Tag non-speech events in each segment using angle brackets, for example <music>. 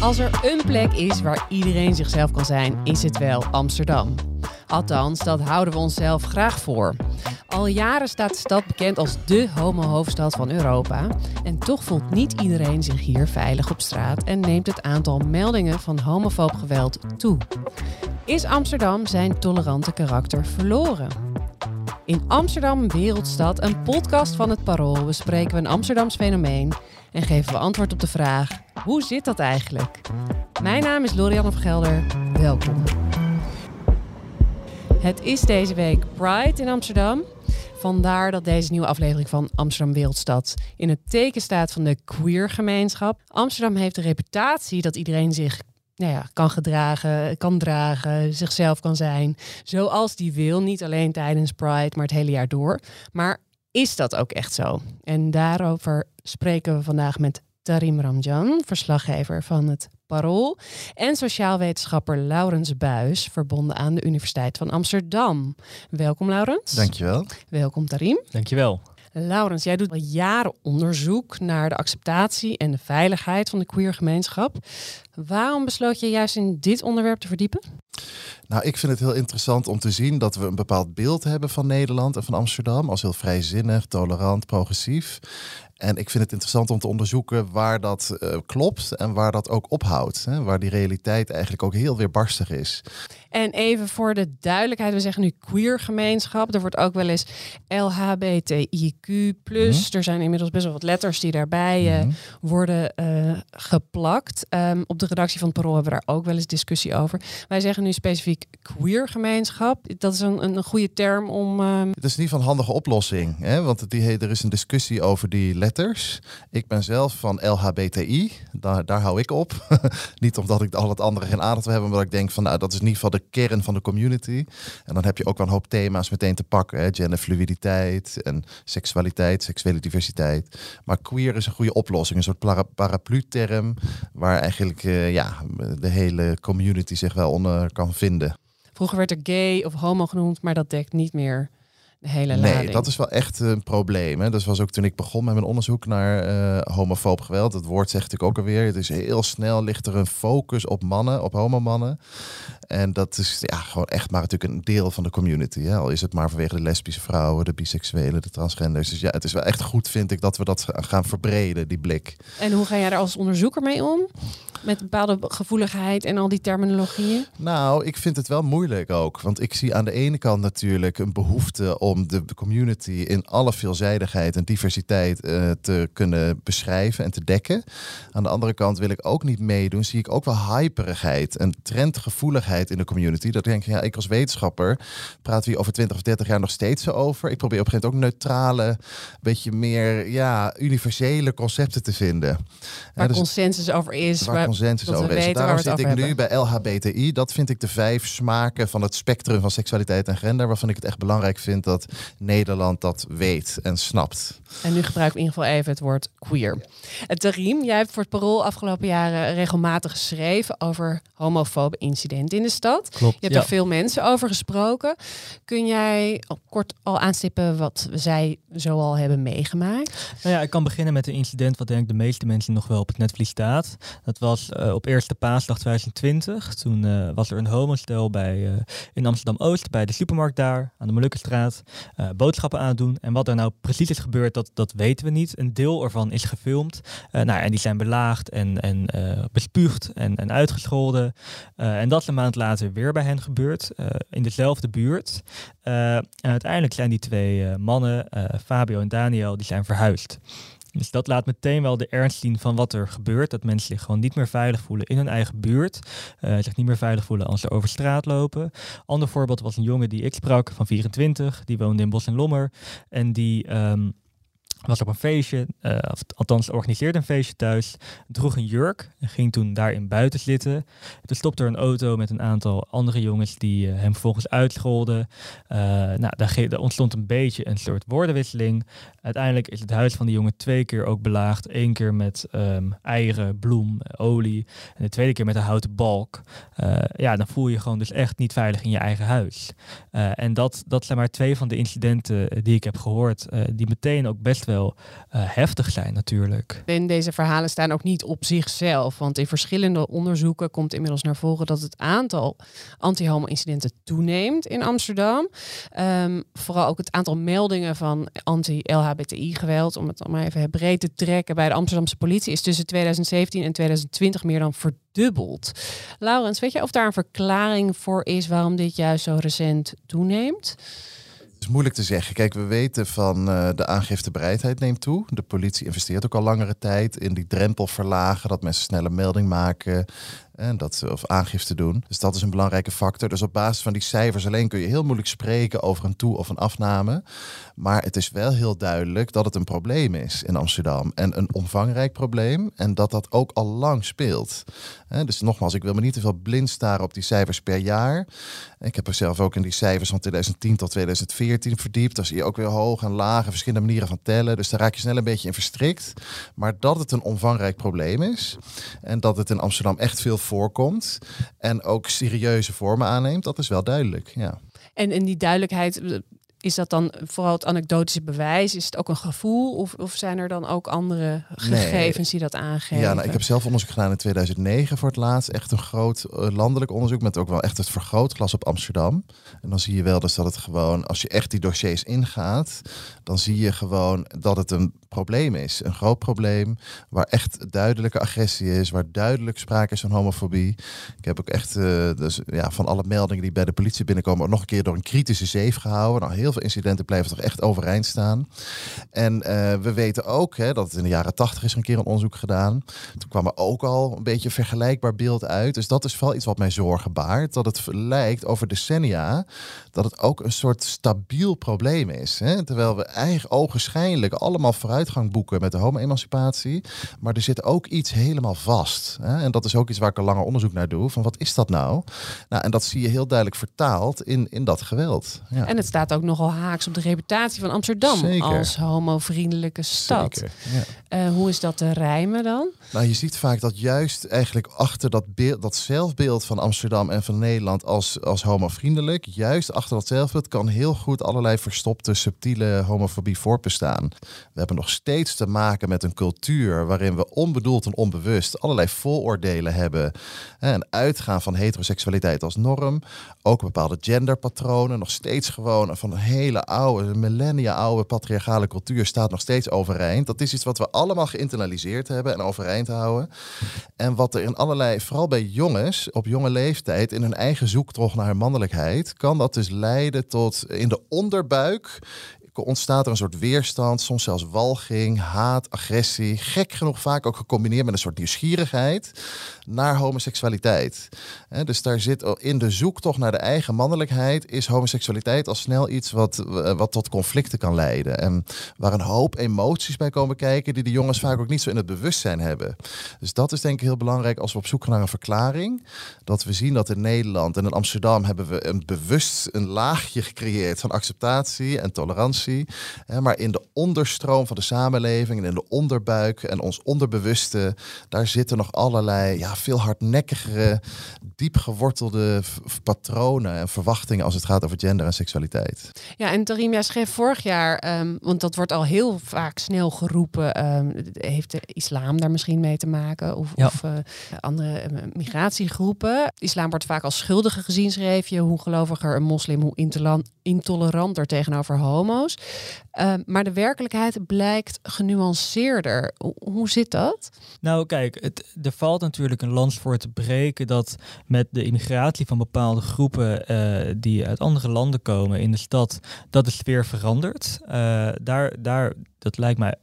Als er een plek is waar iedereen zichzelf kan zijn, is het wel Amsterdam. Althans, dat houden we onszelf graag voor. Al jaren staat de stad bekend als dé homo-hoofdstad van Europa. En toch voelt niet iedereen zich hier veilig op straat en neemt het aantal meldingen van homofoob geweld toe. Is Amsterdam zijn tolerante karakter verloren? In Amsterdam Wereldstad, een podcast van het Parool, bespreken we een Amsterdams fenomeen en geven we antwoord op de vraag: hoe zit dat eigenlijk? Mijn naam is Lorianne van Gelder. Welkom. Het is deze week Pride in Amsterdam. Vandaar dat deze nieuwe aflevering van Amsterdam Wereldstad in het teken staat van de queer gemeenschap. Amsterdam heeft de reputatie dat iedereen zich nou ja, kan gedragen, kan dragen, zichzelf kan zijn. Zoals die wil. Niet alleen tijdens Pride, maar het hele jaar door. Maar is dat ook echt zo? En daarover spreken we vandaag met Tarim Ramjan, verslaggever van het Parool, en sociaal wetenschapper Laurens Buis, verbonden aan de Universiteit van Amsterdam. Welkom Laurens. Dankjewel. Welkom Tarim. Dankjewel. Laurens, jij doet al jaren onderzoek naar de acceptatie en de veiligheid van de queer gemeenschap. Waarom besloot je juist in dit onderwerp te verdiepen? Nou, ik vind het heel interessant om te zien dat we een bepaald beeld hebben van Nederland en van Amsterdam als heel vrijzinnig, tolerant, progressief. En ik vind het interessant om te onderzoeken waar dat uh, klopt en waar dat ook ophoudt. Hè? Waar die realiteit eigenlijk ook heel weerbarstig is. En even voor de duidelijkheid, we zeggen nu queer gemeenschap. Er wordt ook wel eens LHBTIQ+. Mm Er zijn inmiddels best wel wat letters die daarbij uh, worden uh, geplakt. Um, op de redactie van het Parool hebben we daar ook wel eens discussie over. Wij zeggen nu specifiek queer gemeenschap. Dat is een, een goede term om... Um... Het is niet van handige oplossing. Hè? Want die, er is een discussie over die letters. Ik ben zelf van LHBTI. Daar, daar hou ik op. <laughs> niet omdat ik al het andere geen aandacht wil hebben. Maar dat ik denk van nou, dat is ieder geval de kern van de community. En dan heb je ook wel een hoop thema's meteen te pakken. Hè? Genderfluiditeit en seksualiteit, seksuele diversiteit. Maar queer is een goede oplossing. Een soort para paraplu-term waar eigenlijk uh, ja, de hele community zich wel onder kan vinden. Vroeger werd er gay of homo genoemd, maar dat dekt niet meer hele nee, dat is wel echt een probleem. Hè. Dat was ook toen ik begon met mijn onderzoek naar uh, homofoob geweld. Het woord zegt ik ook alweer. Het is heel snel ligt er een focus op mannen, op homomannen. En dat is ja, gewoon echt maar natuurlijk een deel van de community. Hè. Al is het maar vanwege de lesbische vrouwen, de biseksuelen, de transgenders. Dus ja, het is wel echt goed, vind ik, dat we dat gaan verbreden, die blik. En hoe ga jij er als onderzoeker mee om? Met bepaalde gevoeligheid en al die terminologieën? Nou, ik vind het wel moeilijk ook. Want ik zie aan de ene kant natuurlijk een behoefte om de community in alle veelzijdigheid en diversiteit uh, te kunnen beschrijven en te dekken. Aan de andere kant wil ik ook niet meedoen. Zie ik ook wel hyperigheid en trendgevoeligheid in de community. Dat denk ik, ja, ik als wetenschapper praat hier over 20 of 30 jaar nog steeds zo over. Ik probeer op een gegeven moment ook neutrale, beetje meer ja, universele concepten te vinden. Waar dus, consensus over is. Waar consensus over is. Daarom zit ik nu bij LHBTI. Dat vind ik de vijf smaken van het spectrum van seksualiteit en gender. Waarvan ik het echt belangrijk vind dat Nederland dat weet en snapt. En nu gebruik ik in ieder geval even het woord queer. En Tarim, jij hebt voor het Parool afgelopen jaren regelmatig geschreven over homofobe incidenten in de stad. Klopt, je hebt ja. er veel mensen over gesproken. Kun jij kort al aanstippen wat zij zo al hebben meegemaakt? Nou ja, ik kan beginnen met een incident wat denk ik de meeste mensen nog wel op het netvlies staat. Dat was uh, op eerste paasdag 2020. Toen uh, was er een homostel bij, uh, in Amsterdam-Oost bij de supermarkt daar aan de Molukkenstraat boodschappen aan doen. En wat er nou precies is gebeurd, dat, dat weten we niet. Een deel ervan is gefilmd. nou, en die zijn belaagd en, en bespuugd en, en uitgescholden. en dat is een maand later weer bij hen gebeurd, in dezelfde buurt. en uiteindelijk zijn die twee mannen, Fabio en Daniel, die zijn verhuisd. Dus dat laat meteen wel de ernst zien van wat er gebeurt. Dat mensen zich gewoon niet meer veilig voelen in hun eigen buurt. Uh, zich niet meer veilig voelen als ze over straat lopen. Ander voorbeeld was een jongen die ik sprak van 24. Die woonde in Bos en Lommer. En die... Um, was op een feestje, uh, althans organiseerde een feestje thuis, droeg een jurk en ging toen daarin buiten zitten. Toen stopte er een auto met een aantal andere jongens die uh, hem vervolgens uitscholden. Uh, nou, daar, ontstond een beetje een soort woordenwisseling. Uiteindelijk is het huis van die jongen twee keer ook belaagd. Eén keer met um, eieren, bloem, olie en de tweede keer met een houten balk. ja, dan voel je gewoon dus echt niet veilig in je eigen huis. en dat, dat zijn maar twee van de incidenten die ik heb gehoord, die meteen ook best wel uh, heftig zijn natuurlijk. En deze verhalen staan ook niet op zichzelf. Want in verschillende onderzoeken komt inmiddels naar voren dat het aantal anti-homo-incidenten toeneemt in Amsterdam. Um, vooral ook het aantal meldingen van anti-LHBTI-geweld, om het maar even breed te trekken bij de Amsterdamse politie, is tussen 2017 en 2020 meer dan verdubbeld. Laurens, weet je of daar een verklaring voor is waarom dit juist zo recent toeneemt? Is moeilijk te zeggen. Kijk, we weten van uh, de aangiftebereidheid neemt toe. De politie investeert ook al langere tijd in die drempel verlagen, dat mensen snelle melding maken en dat of aangifte doen. Dus dat is een belangrijke factor. Dus op basis van die cijfers alleen kun je heel moeilijk spreken over een toe- of een afname. Maar het is wel heel duidelijk dat het een probleem is in Amsterdam. En een omvangrijk probleem. En dat dat ook al lang speelt. dus nogmaals, ik wil me niet te veel blind staren op die cijfers per jaar. Ik heb er zelf ook in die cijfers van 2010 tot 2014 verdiept. Daar zie je ook weer hoog en laag en verschillende manieren van tellen. Dus daar raak je snel een beetje in verstrikt. Maar dat het een omvangrijk probleem is. En dat het in Amsterdam echt veel voorkomt. En ook serieuze vormen aanneemt, dat is wel duidelijk. Ja. En in die duidelijkheid is dat dan vooral het anekdotische bewijs? Is het ook een gevoel? Of, of zijn er dan ook andere gegevens die dat aangeven? Ja, nou, ik heb zelf onderzoek gedaan in 2009 voor het laatst. Echt een groot eh, landelijk onderzoek met ook wel echt het vergrootglas op Amsterdam. En dan zie je wel dus dat het gewoon, als je echt die dossiers ingaat, dan zie je gewoon dat het een probleem is. Een groot probleem waar echt duidelijke agressie is, waar duidelijk sprake is van homofobie. Ik heb ook echt uh, dus, ja, van alle meldingen die bij de politie binnenkomen, nog een keer door een kritische zeef gehouden. Nou, heel veel incidenten blijven toch echt overeind staan. En uh, we weten ook hè, dat het in de jaren tachtig is een keer een onderzoek gedaan. Toen kwam er ook al een beetje een vergelijkbaar beeld uit. Dus dat is wel iets wat mij zorgen baart. Dat het lijkt over decennia dat het ook een soort stabiel probleem is. Hè? Terwijl we eigenlijk ogenschijnlijk allemaal vooruitgang boeken met de homo-emancipatie. Maar er zit ook iets helemaal vast. Hè? En dat is ook iets waar ik een langer onderzoek naar doe. Van wat is dat nou? nou en dat zie je heel duidelijk vertaald in, in dat geweld. Ja. En het staat ook nogal haaks op de reputatie van Amsterdam Zeker. als homovriendelijke stad. Zeker, ja. uh, hoe is dat te rijmen dan? Nou, je ziet vaak dat juist eigenlijk achter dat, beeld, dat zelfbeeld van Amsterdam en van Nederland als, als homovriendelijk, juist achter dat zelfbeeld kan heel goed allerlei verstopte, subtiele homofobie voortbestaan. We hebben nog steeds te maken met een cultuur waarin we onbedoeld en onbewust allerlei vooroordelen hebben. En uitgaan van heteroseksualiteit als norm. Ook bepaalde genderpatronen. Nog steeds gewoon van een hele oude, millennia oude patriarchale cultuur staat nog steeds overeind. Dat is iets wat we allemaal geïnternaliseerd hebben en overeind houden. En wat er in allerlei, vooral bij jongens op jonge leeftijd, in hun eigen zoektocht naar mannelijkheid, kan dat dus leiden tot in de onderbuik ontstaat er een soort weerstand, soms zelfs walging, haat, agressie. Gek genoeg vaak ook gecombineerd met een soort nieuwsgierigheid naar homoseksualiteit. dus daar zit in de zoektocht naar de eigen mannelijkheid, is homoseksualiteit al snel iets wat, wat tot conflicten kan leiden. En waar een hoop emoties bij komen kijken, die de jongens vaak ook niet zo in het bewustzijn hebben. Dus dat is denk ik heel belangrijk als we op zoek gaan naar een verklaring. Dat we zien dat in Nederland en in Amsterdam hebben we een bewust een laagje gecreëerd van acceptatie en tolerantie. Maar in de onderstroom van de samenleving en in de onderbuik en ons onderbewuste, daar zitten nog allerlei ja, veel hardnekkigere, diep gewortelde patronen en verwachtingen als het gaat over gender en seksualiteit. Ja, en Tarim, jij schreef vorig jaar, ehm, want dat wordt al heel vaak snel geroepen, um, heeft de islam daar misschien mee te maken of, of uh, andere uh, migratiegroepen. Islam wordt vaak als schuldige gezien, schreef je. Hoe geloviger een moslim, hoe intoleranter tegenover homo's. Ehm, maar de werkelijkheid blijkt genuanceerder. Hoe zit dat? Nou, kijk, het, er valt natuurlijk een lans voor te breken dat met de immigratie van bepaalde groepen uh, die uit andere landen komen in de stad, dat de sfeer verandert. Uh, daar, daar, dat lijkt mij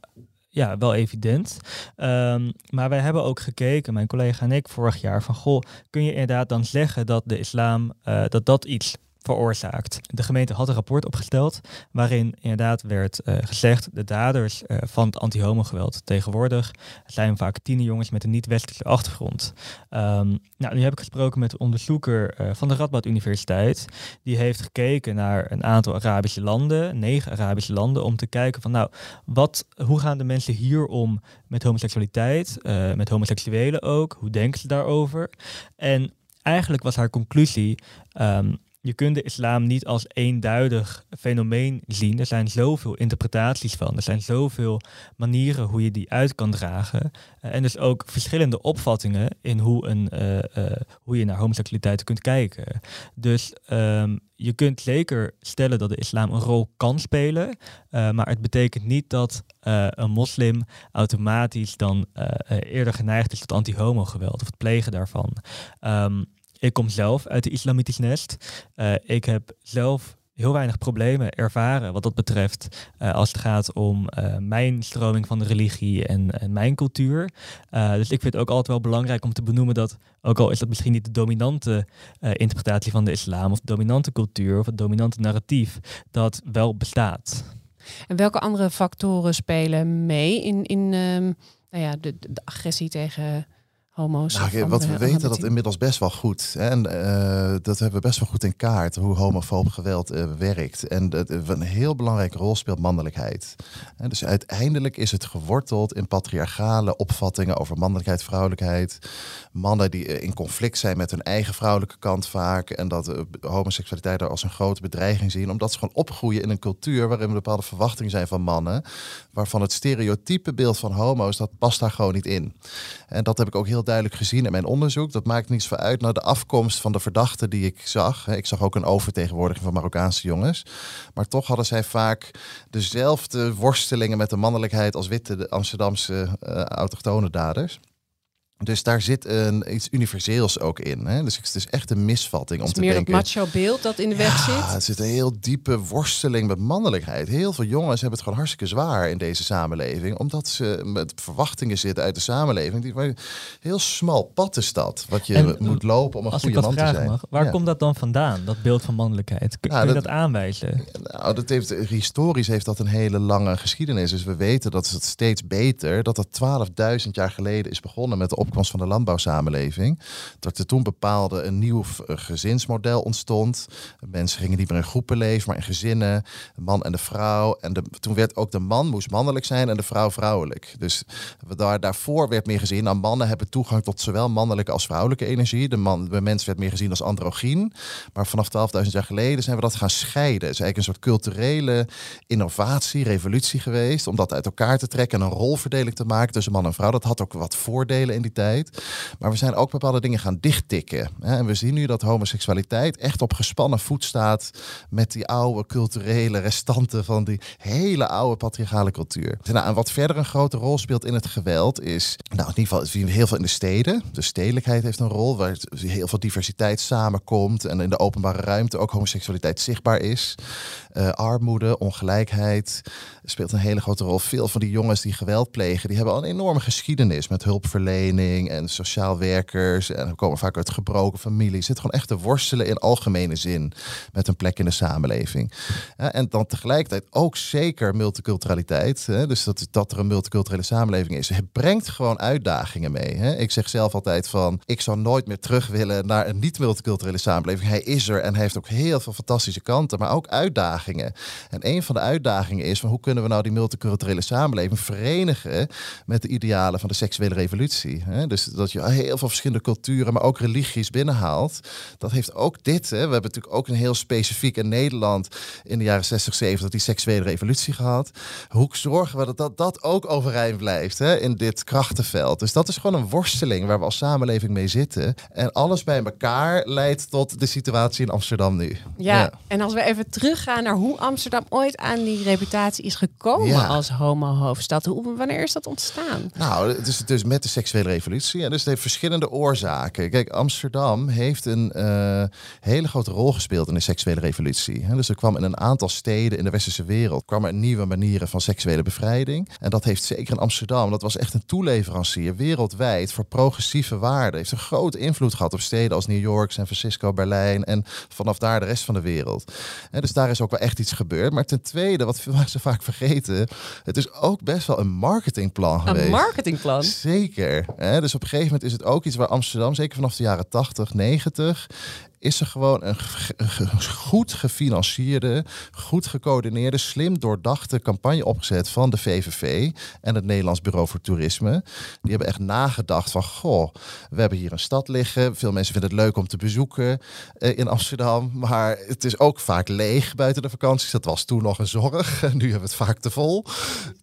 ja, wel evident. Um, maar wij hebben ook gekeken, mijn collega en ik vorig jaar, van goh, kun je inderdaad dan zeggen dat de islam, uh, dat dat iets De gemeente had een rapport opgesteld waarin inderdaad werd uh, gezegd de daders uh, van het anti-homo-geweld tegenwoordig zijn vaak tienerjongens met een niet-westerse achtergrond. Um, nou, nu heb ik gesproken met een onderzoeker uh, van de Radboud Universiteit. Die heeft gekeken naar een aantal Arabische landen, negen Arabische landen, om te kijken van nou, wat, hoe gaan de mensen hier om met homoseksualiteit, met homoseksuelen ook? Hoe denken ze daarover? En eigenlijk was haar conclusie. Um, je kunt de islam niet als eenduidig fenomeen zien. Er zijn zoveel interpretaties van. Er zijn zoveel manieren hoe je die uit kan dragen. Uh, en dus ook verschillende opvattingen in hoe, een, uh, uh, hoe je naar homoseksualiteit kunt kijken. Dus um, je kunt zeker stellen dat de islam een rol kan spelen. maar het betekent niet dat een moslim automatisch dan eerder geneigd is tot anti-homo geweld of het plegen daarvan. Um, ik kom zelf uit de islamitisch nest. Uh, ik heb zelf heel weinig problemen ervaren wat dat betreft uh, als het gaat om uh, mijn stroming van de religie en, mijn cultuur. dus ik vind het ook altijd wel belangrijk om te benoemen dat, ook al is dat misschien niet de dominante interpretatie van de islam of de dominante cultuur of het dominante narratief, dat wel bestaat. En welke andere factoren spelen mee in, in um, nou ja, de agressie tegen homo's. Nou, wat we weten dat inmiddels best wel goed. Hè? En uh, dat hebben we best wel goed in kaart hoe homofoob geweld uh, werkt. En dat een heel belangrijke rol speelt mannelijkheid. En dus uiteindelijk is het geworteld in patriarchale opvattingen over mannelijkheid, vrouwelijkheid. Mannen die in conflict zijn met hun eigen vrouwelijke kant vaak. En dat homoseksualiteit er als een grote bedreiging zien. Omdat ze gewoon opgroeien in een cultuur waarin bepaalde verwachtingen zijn van mannen. Waarvan het stereotype beeld van homo's, dat past daar gewoon niet in. En dat heb ik ook heel duidelijk gezien in mijn onderzoek. Dat maakt niets voor uit naar de afkomst van de verdachten die ik zag. Ik zag ook een overtegenwoordiging van Marokkaanse jongens. Maar toch hadden zij vaak dezelfde worstelingen met de mannelijkheid als witte Amsterdamse uh, autochtone daders. Dus daar zit een, iets universeels ook in. Hè? Dus het is echt een misvatting om te meer denken... meer macho beeld dat in de weg zit? Ja, het zit een heel diepe worsteling met mannelijkheid. Heel veel jongens hebben het gewoon hartstikke zwaar in deze samenleving. Omdat ze met verwachtingen zitten uit de samenleving. Die, heel smal pad is dat. Wat je moet lopen om een goede man te zijn. Mag, waar komt dat dan vandaan, dat beeld van mannelijkheid? Kun, je dat, aanwijzen? Nou, dat heeft, historisch heeft dat een hele lange geschiedenis. Dus we weten dat het steeds beter... dat dat 12.000 jaar geleden is begonnen met de op van de landbouwsamenleving. Dat er toen bepaalde een nieuw gezinsmodel ontstond. Mensen gingen niet meer in groepen leven, maar in gezinnen. De man en de vrouw. En de, toen werd ook de man moest mannelijk zijn en de vrouw vrouwelijk. Dus daar, daarvoor werd meer gezien. Nou, mannen hebben toegang tot zowel mannelijke als vrouwelijke energie. De, man, de mens werd meer gezien als androgyn. Maar vanaf 12.000 jaar geleden zijn we dat gaan scheiden. Het is eigenlijk een soort culturele innovatie, revolutie geweest. Om dat uit elkaar te trekken en een rolverdeling te maken tussen man en vrouw. Dat had ook wat voordelen in die tijd. Maar we zijn ook bepaalde dingen gaan dichttikken. En we zien nu dat homoseksualiteit echt op gespannen voet staat met die oude culturele restanten van die hele oude patriarchale cultuur. Nou, en wat verder een grote rol speelt in het geweld is, nou in ieder geval heel veel in de steden. De stedelijkheid heeft een rol waar heel veel diversiteit samenkomt en in de openbare ruimte ook homoseksualiteit zichtbaar is. Uh, armoede, ongelijkheid speelt een hele grote rol. Veel van die jongens die geweld plegen, die hebben al een enorme geschiedenis met hulpverlening en sociaal werkers. En komen vaak uit gebroken families. Zit gewoon echt te worstelen in algemene zin met een plek in de samenleving. en dan tegelijkertijd ook zeker multiculturaliteit. Dus dat, dat er een multiculturele samenleving is. Het brengt gewoon uitdagingen mee. Ik zeg zelf altijd van, ik zou nooit meer terug willen naar een niet-multiculturele samenleving. Hij is er en hij heeft ook heel veel fantastische kanten, maar ook uitdagingen. En een van de uitdagingen is van hoe kunnen we nou die multiculturele samenleving verenigen met de idealen van de seksuele revolutie. Dus dat je heel veel verschillende culturen, maar ook religies binnenhaalt. Dat heeft ook dit. Hè. We hebben natuurlijk ook een heel specifiek in Nederland in de jaren 60, 70 die seksuele revolutie gehad. Hoe zorgen we dat dat, dat ook overeind blijft hè, in dit krachtenveld? Dus dat is gewoon een worsteling waar we als samenleving mee zitten. En alles bij elkaar leidt tot de situatie in Amsterdam nu. Ja, ja. en als we even teruggaan naar hoe Amsterdam ooit aan die reputatie is gekomen als homo-hoofdstad. Hoe, wanneer is dat ontstaan? Nou, het is dus met de seksuele revolutie. En dus het heeft verschillende oorzaken. Kijk, Amsterdam heeft een uh, hele grote rol gespeeld in de seksuele revolutie. Dus er kwam in een aantal steden in de westerse wereld kwam er nieuwe manieren van seksuele bevrijding. En dat heeft zeker in Amsterdam, dat was echt een toeleverancier wereldwijd voor progressieve waarden. Heeft een grote invloed gehad op steden als New York, San Francisco, Berlijn en vanaf daar de rest van de wereld. En dus daar is ook wel echt iets gebeurd. Maar ten tweede, wat <laughs> veel mensen vaak vergeten, het is ook best wel een marketingplan geweest. Een marketingplan? Zeker. Dus op een gegeven moment is het ook iets waar Amsterdam, zeker vanaf de jaren 80, 90, is er gewoon een goed gefinancierde, goed gecoördineerde, slim doordachte campagne opgezet van de VVV en het Nederlands Bureau voor Toerisme. Die hebben echt nagedacht van, goh, we hebben hier een stad liggen. Veel mensen vinden het leuk om te bezoeken eh, in Amsterdam, maar het is ook vaak leeg buiten de vakanties. Dat was toen nog een zorg. <laughs> Nu hebben we het vaak te vol.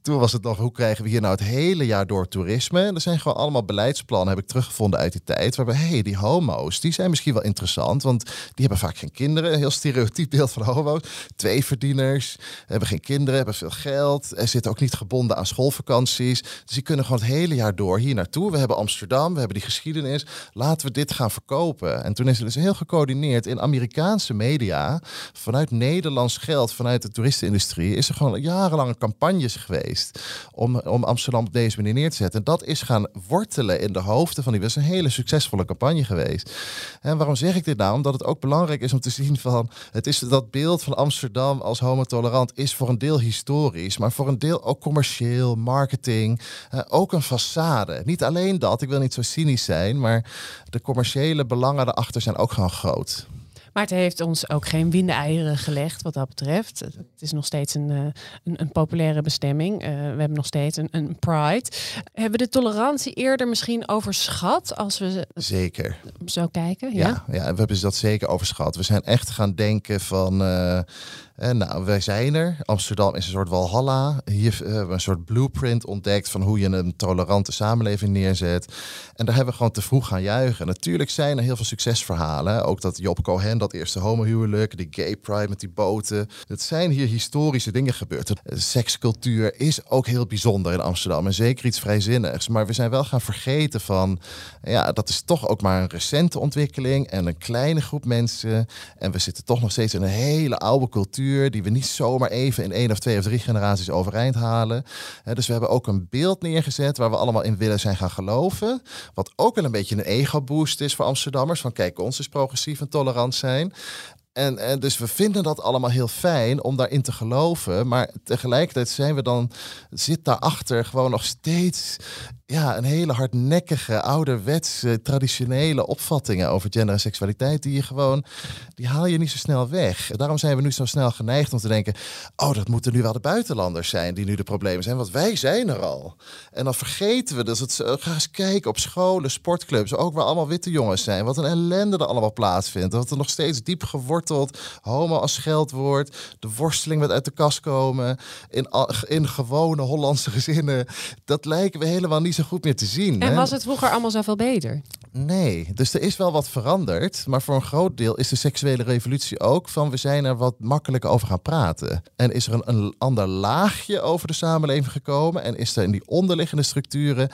Toen was het nog, hoe krijgen we hier nou het hele jaar door toerisme? Er zijn gewoon allemaal beleidsplannen, heb ik teruggevonden uit die tijd, waarbij, hey, die homo's, die zijn misschien wel interessant, want die hebben vaak geen kinderen. Een heel stereotyp beeld van homo's. Twee verdieners, hebben geen kinderen, hebben veel geld. Er zitten ook niet gebonden aan schoolvakanties. Dus die kunnen gewoon het hele jaar door hier naartoe. We hebben Amsterdam, we hebben die geschiedenis. Laten we dit gaan verkopen. En toen is het dus heel gecoördineerd in Amerikaanse media, vanuit Nederlands geld, vanuit de toeristenindustrie, is er gewoon jarenlange campagnes geweest om, om Amsterdam op deze manier neer te zetten. En dat is gaan wortelen in de hoofden van die. Dat is een hele succesvolle campagne geweest. En waarom zeg ik dit nou? Omdat het ook belangrijk is om te zien van het is dat beeld van Amsterdam als homotolerant is voor een deel historisch, maar voor een deel ook commercieel, marketing, uh, ook een façade. Niet alleen dat, ik wil niet zo cynisch zijn, maar de commerciële belangen erachter zijn ook gewoon groot. Maar het heeft ons ook geen windeieren gelegd wat dat betreft. Het is nog steeds een, eh, een, een, populaire bestemming. Uh, we hebben nog steeds een, een Pride. Hebben we de tolerantie eerder misschien overschat als we zeker zo kijken? Ja, ja, ja we hebben dat zeker overschat. We zijn echt gaan denken van. Uh, en nou, wij zijn er. Amsterdam is een soort walhalla. Hier hebben we een soort blueprint ontdekt van hoe je een tolerante samenleving neerzet. En daar hebben we gewoon te vroeg gaan juichen. Natuurlijk zijn er heel veel succesverhalen. Ook dat Job Cohen, dat eerste homohuwelijk, die gay pride met die boten. Het zijn hier historische dingen gebeurd. De sekscultuur is ook heel bijzonder in Amsterdam. En zeker iets vrijzinnigs. Maar we zijn wel gaan vergeten van, ja, dat is toch ook maar een recente ontwikkeling. En een kleine groep mensen. En we zitten toch nog steeds in een hele oude cultuur die we niet zomaar even in één of twee of drie generaties overeind halen. dus we hebben ook een beeld neergezet waar we allemaal in willen zijn gaan geloven. Wat ook wel een beetje een ego-boost is voor Amsterdammers. Van kijk, ons is progressief en tolerant zijn. En, en, dus we vinden dat allemaal heel fijn om daarin te geloven. Maar tegelijkertijd zijn we dan, zit daarachter gewoon nog steeds ja, een hele hardnekkige, ouderwetse, traditionele opvattingen over gender en seksualiteit, die je gewoon, die haal je niet zo snel weg. Daarom zijn we nu zo snel geneigd om te denken, oh, dat moeten nu wel de buitenlanders zijn die nu de problemen zijn, want wij zijn er al. En dan vergeten we dus, het, ga eens kijken op scholen, sportclubs, ook waar allemaal witte jongens zijn, wat een ellende er allemaal plaatsvindt, wat er nog steeds diep geworteld, homo als scheldwoord, de worsteling met uit de kast komen, in, in gewone Hollandse gezinnen, dat lijken we helemaal niet zo goed meer te zien. En was het vroeger allemaal zoveel beter? Nee, dus er is wel wat veranderd. Maar voor een groot deel is de seksuele revolutie ook van we zijn er wat makkelijker over gaan praten. En is er een, een ander laagje over de samenleving gekomen. En is er in die onderliggende structuren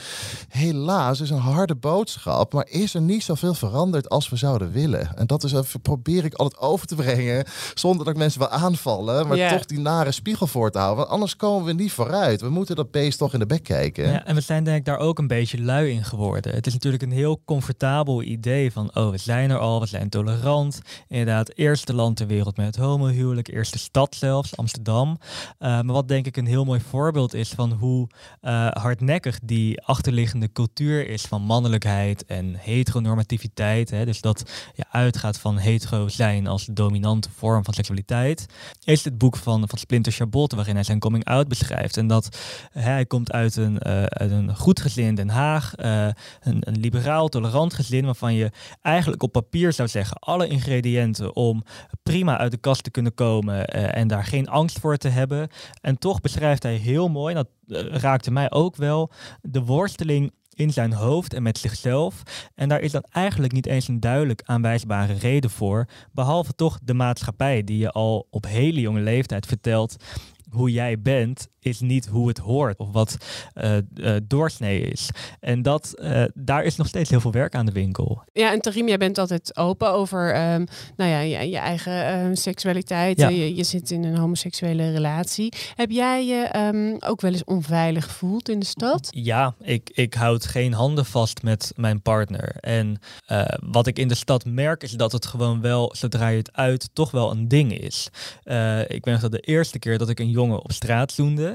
helaas is een harde boodschap. Maar is er niet zoveel veranderd als we zouden willen. En dat is even probeer ik altijd over te brengen. Zonder dat ik mensen wil aanvallen. Maar toch die nare spiegel voor te houden. Want anders komen we niet vooruit. We moeten dat beest toch in de bek kijken. Ja, en we zijn denk ik daar ook een beetje lui in geworden. Het is natuurlijk een heel comfortabel idee van, oh, we zijn er al, we zijn tolerant. Inderdaad, eerste land ter wereld met het homohuwelijk, eerste stad zelfs, Amsterdam. Uh, maar wat denk ik een heel mooi voorbeeld is van hoe uh, hardnekkig die achterliggende cultuur is van mannelijkheid en heteronormativiteit. Hè, dus dat je uitgaat van hetero zijn als dominante vorm van seksualiteit. Is het boek van, van Splinter Chabot, waarin hij zijn coming out beschrijft. En dat hij komt uit een, uh, uit een goed gezin in Den Haag. Een, een, liberaal, tolerant waarvan je eigenlijk op papier zou zeggen alle ingrediënten om prima uit de kast te kunnen komen uh, en daar geen angst voor te hebben. En toch beschrijft hij heel mooi, dat uh, raakte mij ook wel, de worsteling in zijn hoofd en met zichzelf. En daar is dan eigenlijk niet eens een duidelijk aanwijsbare reden voor, behalve toch de maatschappij die je al op hele jonge leeftijd vertelt hoe jij bent is niet hoe het hoort of wat uh, uh, doorsnee is. En dat, uh, daar is nog steeds heel veel werk aan de winkel. Ja, en Tarim, jij bent altijd open over um, nou ja, je, je eigen uh, seksualiteit. Ja. Je, je, zit in een homoseksuele relatie. Heb jij je um, ook wel eens onveilig gevoeld in de stad? Ja, ik, ik houd geen handen vast met mijn partner. En wat ik in de stad merk is dat het gewoon wel, zodra je het uit, toch wel een ding is. ik ben dat de eerste keer dat ik een jongen op straat zoende,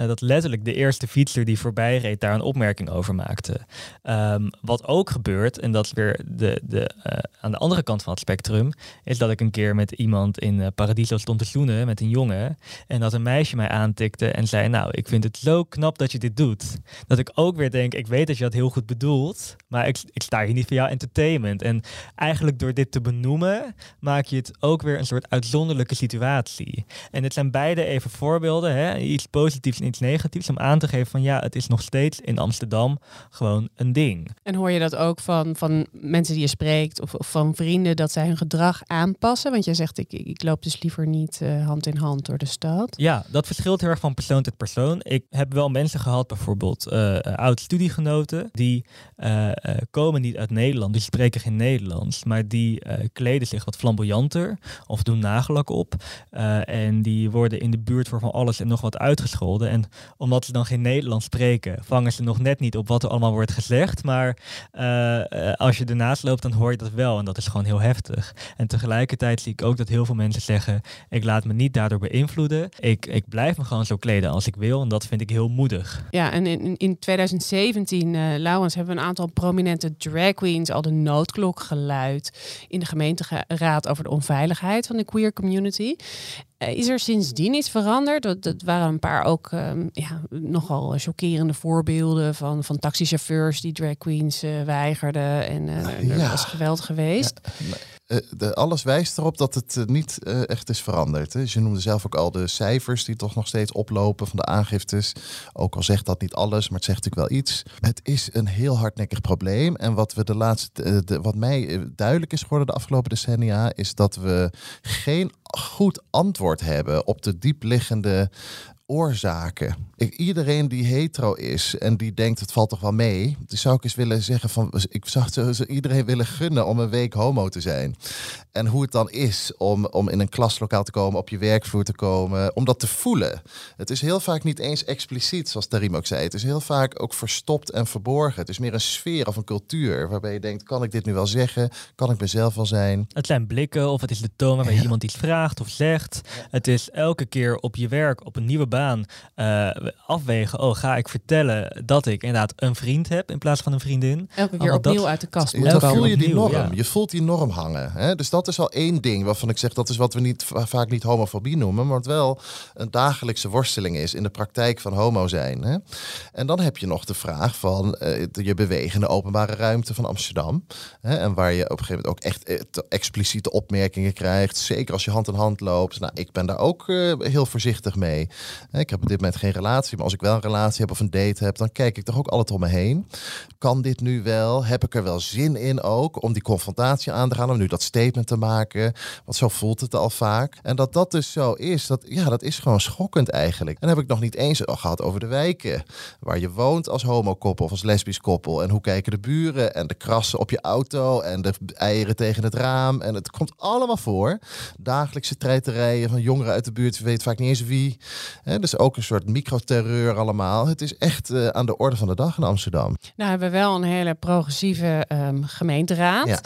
eh, dat letterlijk de eerste fietser die voorbij reed daar een opmerking over maakte. Ehm, wat ook gebeurt, en dat is weer de, de, eh, aan de andere kant van het spectrum, is dat ik een keer met iemand in uh, Paradiso stond te zoenen met een jongen. En dat een meisje mij aantikte en zei: Nou, ik vind het zo knap dat je dit doet. Dat ik ook weer denk: Ik weet dat je dat heel goed bedoelt, maar ik, ik sta hier niet voor jouw entertainment. En eigenlijk door dit te benoemen, maak je het ook weer een soort uitzonderlijke situatie. En het zijn beide even voorbeelden, hè? iets positiefs en iets negatiefs, om aan te geven van ja, het is nog steeds in Amsterdam gewoon een ding. En hoor je dat ook van, van mensen die je spreekt of, of van vrienden dat zij hun gedrag aanpassen? Want jij zegt, ik, ik loop dus liever niet uh, hand in hand door de stad. Ja, dat verschilt heel erg van persoon tot persoon. Ik heb wel mensen gehad, bijvoorbeeld uh, oud-studiegenoten, die uh, komen niet uit Nederland, die spreken geen Nederlands, maar die kleden zich wat flamboyanter of doen nagellak op. en die worden in de buurt voor van alles en nog wat uitgescholden. En omdat ze dan geen Nederlands spreken, vangen ze nog net niet op wat er allemaal wordt gezegd. Maar als je ernaast loopt, dan hoor je dat wel. En dat is gewoon heel heftig. En tegelijkertijd zie ik ook dat heel veel mensen zeggen: ik laat me niet daardoor beïnvloeden. Ik, ik blijf me gewoon zo kleden als ik wil. En dat vind ik heel moedig. Ja, en in, in 2017, uh, Laurens, hebben we een aantal prominente drag queens al de noodklok geluid in de gemeenteraad over de onveiligheid van de queer community. Uh, is er sindsdien iets veranderd? Dat, dat waren een paar ook um, ja, nogal chockerende voorbeelden van, van taxichauffeurs die drag queens uh, weigerden. En uh, er ja. was geweld geweest. Ja, de, alles wijst erop dat het niet echt is veranderd. Hè. Je noemde zelf ook al de cijfers die toch nog steeds oplopen van de aangiftes. Ook al zegt dat niet alles, maar het zegt natuurlijk wel iets. Het is een heel hardnekkig probleem. En wat, we de laatste, wat mij duidelijk is geworden de afgelopen decennia, is dat we geen goed antwoord hebben op de diepliggende oorzaken. Ik, iedereen die hetero is en die denkt het valt toch wel mee, die zou ik eens willen zeggen van ik zou iedereen willen gunnen om een week homo te zijn. En hoe het dan is om, om in een klaslokaal te komen, op je werkvloer te komen, om dat te voelen. Het is heel vaak niet eens expliciet, zoals Tarim ook zei. Het is heel vaak ook verstopt en verborgen. Het is meer een sfeer of een cultuur waarbij je denkt, kan ik dit nu wel zeggen? Kan ik mezelf wel zijn? Het zijn blikken of het is de toon waarbij ja. iemand iets vraagt of zegt. Het is elke keer op je werk, op een nieuwe baan uh, afwegen. Oh, ga ik vertellen dat ik inderdaad een vriend heb in plaats van een vriendin? Elke keer opnieuw dat, uit de kast moet Dan voel je die norm. Ja. Je voelt die norm hangen. Hè? Dus dat is al één ding waarvan ik zeg dat is wat we niet vaak niet homofobie noemen, maar wat wel een dagelijkse worsteling is in de praktijk van homo zijn. Hè? En dan heb je nog de vraag van uh, je bewegende openbare ruimte van Amsterdam. Hè? En waar je op een gegeven moment ook echt uh, expliciete opmerkingen krijgt. Zeker als je hand in hand loopt. Nou, ik ben daar ook heel voorzichtig mee. Ik heb op dit moment geen relatie, maar als ik wel een relatie heb of een date heb, dan kijk ik toch ook altijd om me heen. Kan dit nu wel? Heb ik er wel zin in ook om die confrontatie aan te gaan, om nu dat statement te maken? Want zo voelt het al vaak. En dat dat dus zo is, dat, ja, dat is gewoon schokkend eigenlijk. En heb ik nog niet eens al gehad over de wijken waar je woont als homokoppel of als lesbisch koppel. En hoe kijken de buren en de krassen op je auto en de eieren tegen het raam. En het komt allemaal voor. Dagelijkse treiterijen van jongeren uit de buurt, je weet vaak niet eens wie. Dus ook een soort microterreur allemaal. Het is echt uh, aan de orde van de dag in Amsterdam. Nou hebben we wel een hele progressieve um, gemeenteraad. Ja.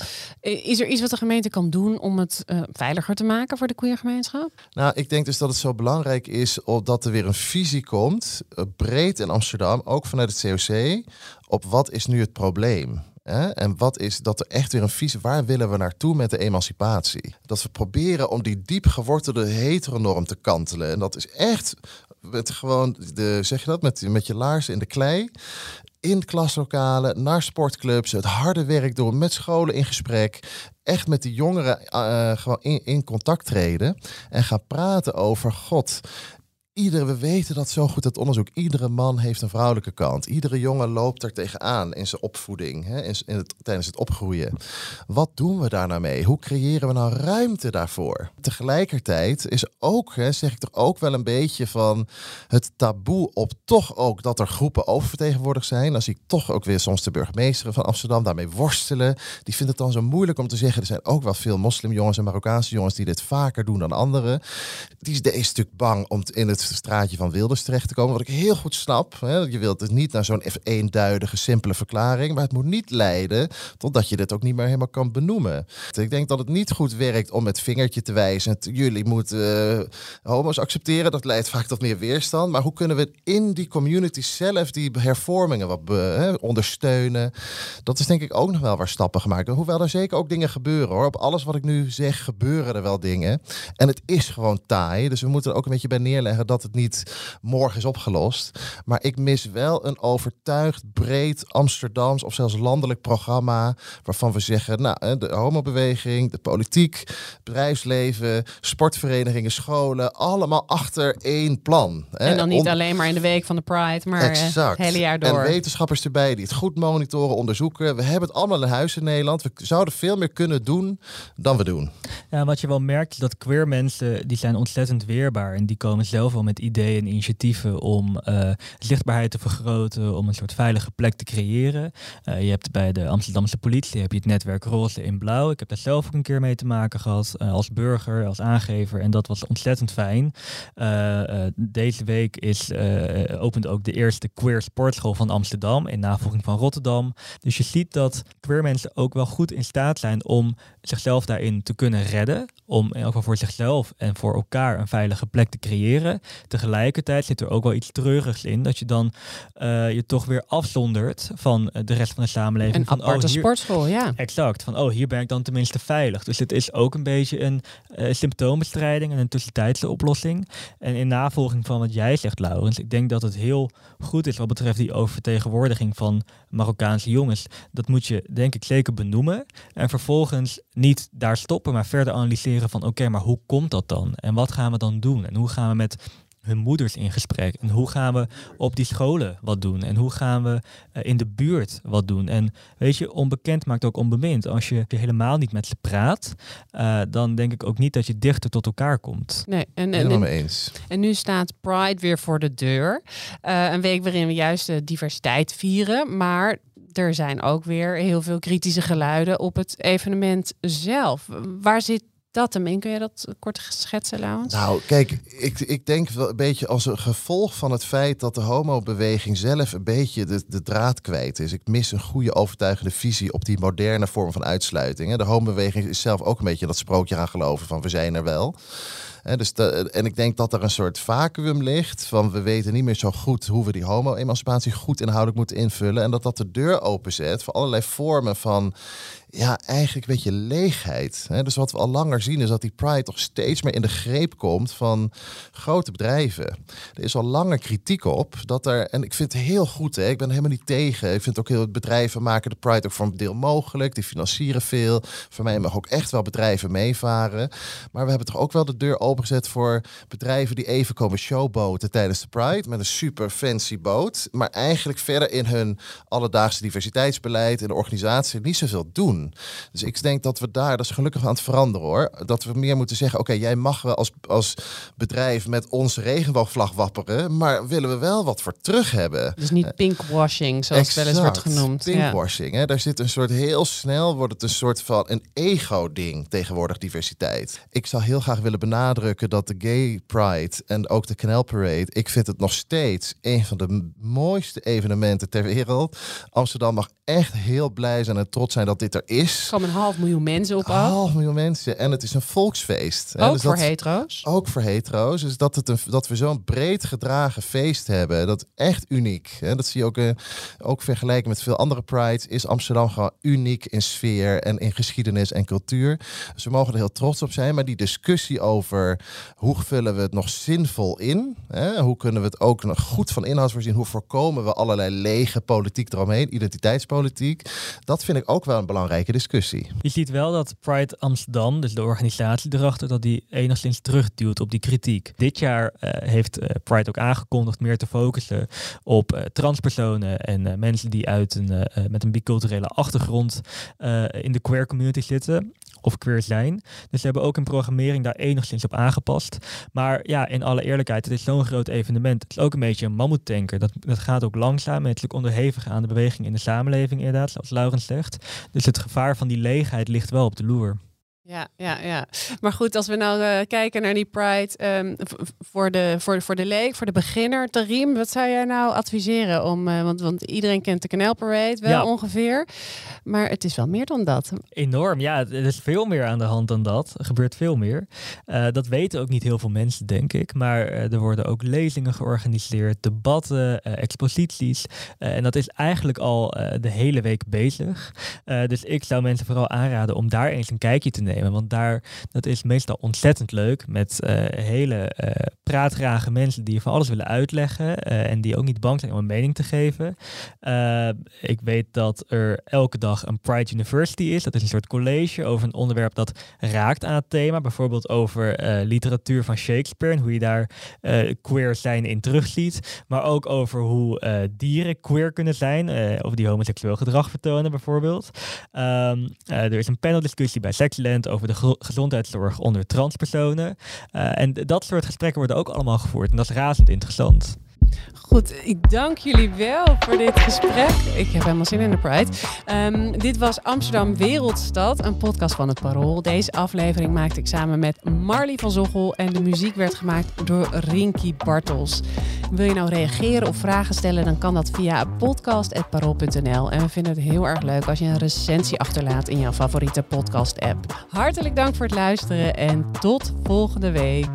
Is er iets wat de gemeente kan doen om het uh, veiliger te maken voor de queer gemeenschap? Nou, ik denk dus dat het zo belangrijk is dat er weer een visie komt, uh, breed in Amsterdam, ook vanuit het COC, op wat is nu het probleem. En wat is dat er echt weer een visie, waar willen we naartoe met de emancipatie? Dat we proberen om die diep gewortelde heteronorm te kantelen. En dat is echt met gewoon, de, zeg je dat, met, met je laarzen in de klei. In klaslokalen, naar sportclubs, het harde werk doen, met scholen in gesprek. Echt met die jongeren uh, gewoon in, in contact treden. En gaan praten over God. Iedere, we weten dat zo goed, het onderzoek. Iedere man heeft een vrouwelijke kant. Iedere jongen loopt er tegenaan in zijn opvoeding, hè, in, in het, tijdens het opgroeien. Wat doen we daar nou mee? Hoe creëren we nou ruimte daarvoor? Tegelijkertijd is ook, hè, zeg ik toch ook wel een beetje van het taboe op toch ook dat er groepen oververtegenwoordigd zijn. Dan zie ik toch ook weer soms de burgemeester van Amsterdam daarmee worstelen. Die vindt het dan zo moeilijk om te zeggen, er zijn ook wel veel moslimjongens en Marokkaanse jongens die dit vaker doen dan anderen. Die is deze stuk bang om in het straatje van Wilders terecht te komen. Wat ik heel goed snap. Hè? Je wilt het niet naar zo'n eenduidige, simpele verklaring. Maar het moet niet leiden totdat je dit ook niet meer helemaal kan benoemen. Ik denk dat het niet goed werkt om met vingertje te wijzen. Jullie moeten uh, homo's accepteren. Dat leidt vaak tot meer weerstand. Maar hoe kunnen we in die community zelf die hervormingen wat ondersteunen? Dat is denk ik ook nog wel waar stappen gemaakt. Hoewel er zeker ook dingen gebeuren hoor. Op alles wat ik nu zeg gebeuren er wel dingen. En het is gewoon taai. Dus we moeten er ook een beetje bij neerleggen dat het niet morgen is opgelost. Maar ik mis wel een overtuigd, breed Amsterdams of zelfs landelijk programma. Waarvan we zeggen, nou, de homobeweging, de politiek, bedrijfsleven, sportverenigingen, scholen. Allemaal achter één plan. En dan niet alleen maar in de week van de Pride, maar eh, het hele jaar door. En wetenschappers erbij die het goed monitoren, onderzoeken. We hebben het allemaal in huis in Nederland. We zouden veel meer kunnen doen dan we doen. Ja, wat je wel merkt is dat queer mensen, die zijn ontzettend weerbaar. En die komen zelf wel met ideeën en initiatieven om uh, zichtbaarheid te vergroten, om een soort veilige plek te creëren. Uh, je hebt bij de Amsterdamse politie heb je het netwerk Roze in Blauw. Ik heb daar zelf ook een keer mee te maken gehad, uh, als burger, als aangever. En dat was ontzettend fijn. deze week is, opent ook de eerste queer sportschool van Amsterdam in navolging van Rotterdam. Dus je ziet dat queer mensen ook wel goed in staat zijn om zichzelf daarin te kunnen redden. Om in elk voor zichzelf en voor elkaar een veilige plek te creëren. Tegelijkertijd zit er ook wel iets treurigs in. Dat je dan uh, je toch weer afzondert van eh, de rest van de samenleving. Een van, aparte oh, hier, sportschool, ja. Exact. Van oh, hier ben ik dan tenminste veilig. Dus het is ook een beetje een uh, symptoombestrijding en een tussentijdse oplossing. En in navolging van wat jij zegt, Laurens, ik denk dat het heel goed is wat betreft die oververtegenwoordiging van Marokkaanse jongens. Dat moet je denk ik zeker benoemen. En vervolgens niet daar stoppen, maar verder analyseren van oké, maar hoe komt dat dan? En wat gaan we dan doen? En hoe gaan we met hun moeders in gesprek? En hoe gaan we op die scholen wat doen? En hoe gaan we uh, in de buurt wat doen? En weet je, onbekend maakt ook onbemind. Als je, helemaal niet met ze praat, uh, dan denk ik ook niet dat je dichter tot elkaar komt. Nee, en, en, Helemaal mee eens. En nu staat Pride weer voor de deur. Uh, een week waarin we juist de diversiteit vieren, maar er zijn ook weer heel veel kritische geluiden op het evenement zelf. Waar zit dat hem in? Kun je dat kort schetsen, Laurens? Nou, kijk, ik, ik denk wel een beetje als een gevolg van het feit dat de homobeweging zelf een beetje de, de draad kwijt is. Ik mis een goede overtuigende visie op die moderne vorm van uitsluiting. De homobeweging is zelf ook een beetje dat sprookje aan geloven van we zijn er wel. Dus en ik denk dat er een soort vacuüm ligt van we weten niet meer zo goed hoe we die homo-emancipatie goed inhoudelijk moeten invullen. En dat dat de deur openzet voor allerlei vormen van ja, eigenlijk een beetje leegheid. Dus wat we al langer zien is dat die Pride toch steeds meer in de greep komt van grote bedrijven. Er is al langer kritiek op dat er, en ik vind het heel goed, hè? ik ben helemaal niet tegen. Ik vind ook heel bedrijven maken de Pride ook voor een deel mogelijk. Die financieren veel. Voor mij mag ook echt wel bedrijven meevaren. Maar we hebben toch ook wel de deur opengezet voor bedrijven die even komen showboten tijdens de Pride met een super fancy boot. Maar eigenlijk verder in hun alledaagse diversiteitsbeleid en de organisatie niet zoveel doen. Dus ik denk dat we daar, dat is gelukkig aan het veranderen hoor. Dat we meer moeten zeggen, oké, jij mag wel als, als bedrijf met onze regenboogvlag wapperen, maar willen we wel wat voor terug hebben. Dus niet pinkwashing, zoals exact, het wel eens wordt genoemd. Pinkwashing, ja. hè. daar zit een soort, heel snel wordt het een soort van een ego-ding tegenwoordig, diversiteit. Ik zou heel graag willen benadrukken dat de Gay Pride en ook de Canal Parade, ik vind het nog steeds een van de mooiste evenementen ter wereld. Amsterdam mag echt heel blij zijn en trots zijn dat dit er is. Er komen een half miljoen mensen op af. half miljoen mensen. En het is een volksfeest. Ook dus voor dat, hetero's? Ook voor hetero's. Dus dat, het een, dat we zo'n breed gedragen feest hebben. Dat echt uniek. Hè? Dat zie je ook, uh, ook vergelijken met veel andere prides. Is Amsterdam gewoon uniek in sfeer en in geschiedenis en cultuur. Dus we mogen er heel trots op zijn. Maar die discussie over hoe vullen we het nog zinvol in? Hè? Hoe kunnen we het ook nog goed van inhoud voorzien? Hoe voorkomen we allerlei lege politiek eromheen? Identiteitspolitiek. Dat vind ik ook wel een belangrijke discussie. Je ziet wel dat Pride Amsterdam, dus de organisatie erachter, dat die enigszins terugduwt op die kritiek. Dit jaar uh, heeft uh, Pride ook aangekondigd meer te focussen op uh, transpersonen en mensen die uit een, met een biculturele achtergrond in de queer community zitten of queer zijn. Dus ze hebben ook een programmering daar enigszins op aangepast. Maar ja, in alle eerlijkheid, het is zo'n groot evenement. Het is ook een beetje een mammoetanker. Dat, dat gaat ook langzaam. Het is onderhevig aan de beweging in de samenleving inderdaad, zoals Laurens zegt. Dus het gevaar van die leegheid ligt wel op de loer. Ja, ja, ja. Maar goed, als we nou uh, kijken naar die Pride um, voor, de, voor, voor de leek, voor de beginner, Tarim, wat zou jij nou adviseren om, uh, want, want iedereen kent de Canal Parade wel ja. ongeveer, maar het is wel meer dan dat. Enorm, ja, er is veel meer aan de hand dan dat. Er gebeurt veel meer. Uh, dat weten ook niet heel veel mensen, denk ik, maar er worden ook lezingen georganiseerd, debatten, exposities en dat is eigenlijk al de hele week bezig. dus ik zou mensen vooral aanraden om daar eens een kijkje te nemen want daar, dat is meestal ontzettend leuk met uh, hele uh, praatgrage mensen die je van alles willen uitleggen uh, en die ook niet bang zijn om een mening te geven. ik weet dat er elke dag een Pride University is. Dat is een soort college over een onderwerp dat raakt aan het thema. Bijvoorbeeld over literatuur van Shakespeare en hoe je daar queer zijn in terugziet. Maar ook over hoe dieren queer kunnen zijn of die homoseksueel gedrag vertonen bijvoorbeeld. Um, er is een paneldiscussie bij Sexland over de gezondheidszorg onder transpersonen. Uh, en dat soort gesprekken worden ook allemaal gevoerd. En dat is razend interessant. Goed, ik dank jullie wel voor dit gesprek. Ik heb helemaal zin in de Pride. Um, dit was Amsterdam Wereldstad, een podcast van het Parool. Deze aflevering maakte ik samen met Marley van Zochel en de muziek werd gemaakt door Rinky Bartels. Wil je nou reageren of vragen stellen, dan kan dat via podcast.parool.nl. En we vinden het heel erg leuk als je een recensie achterlaat in jouw favoriete podcast-app. Hartelijk dank voor het luisteren en tot volgende week.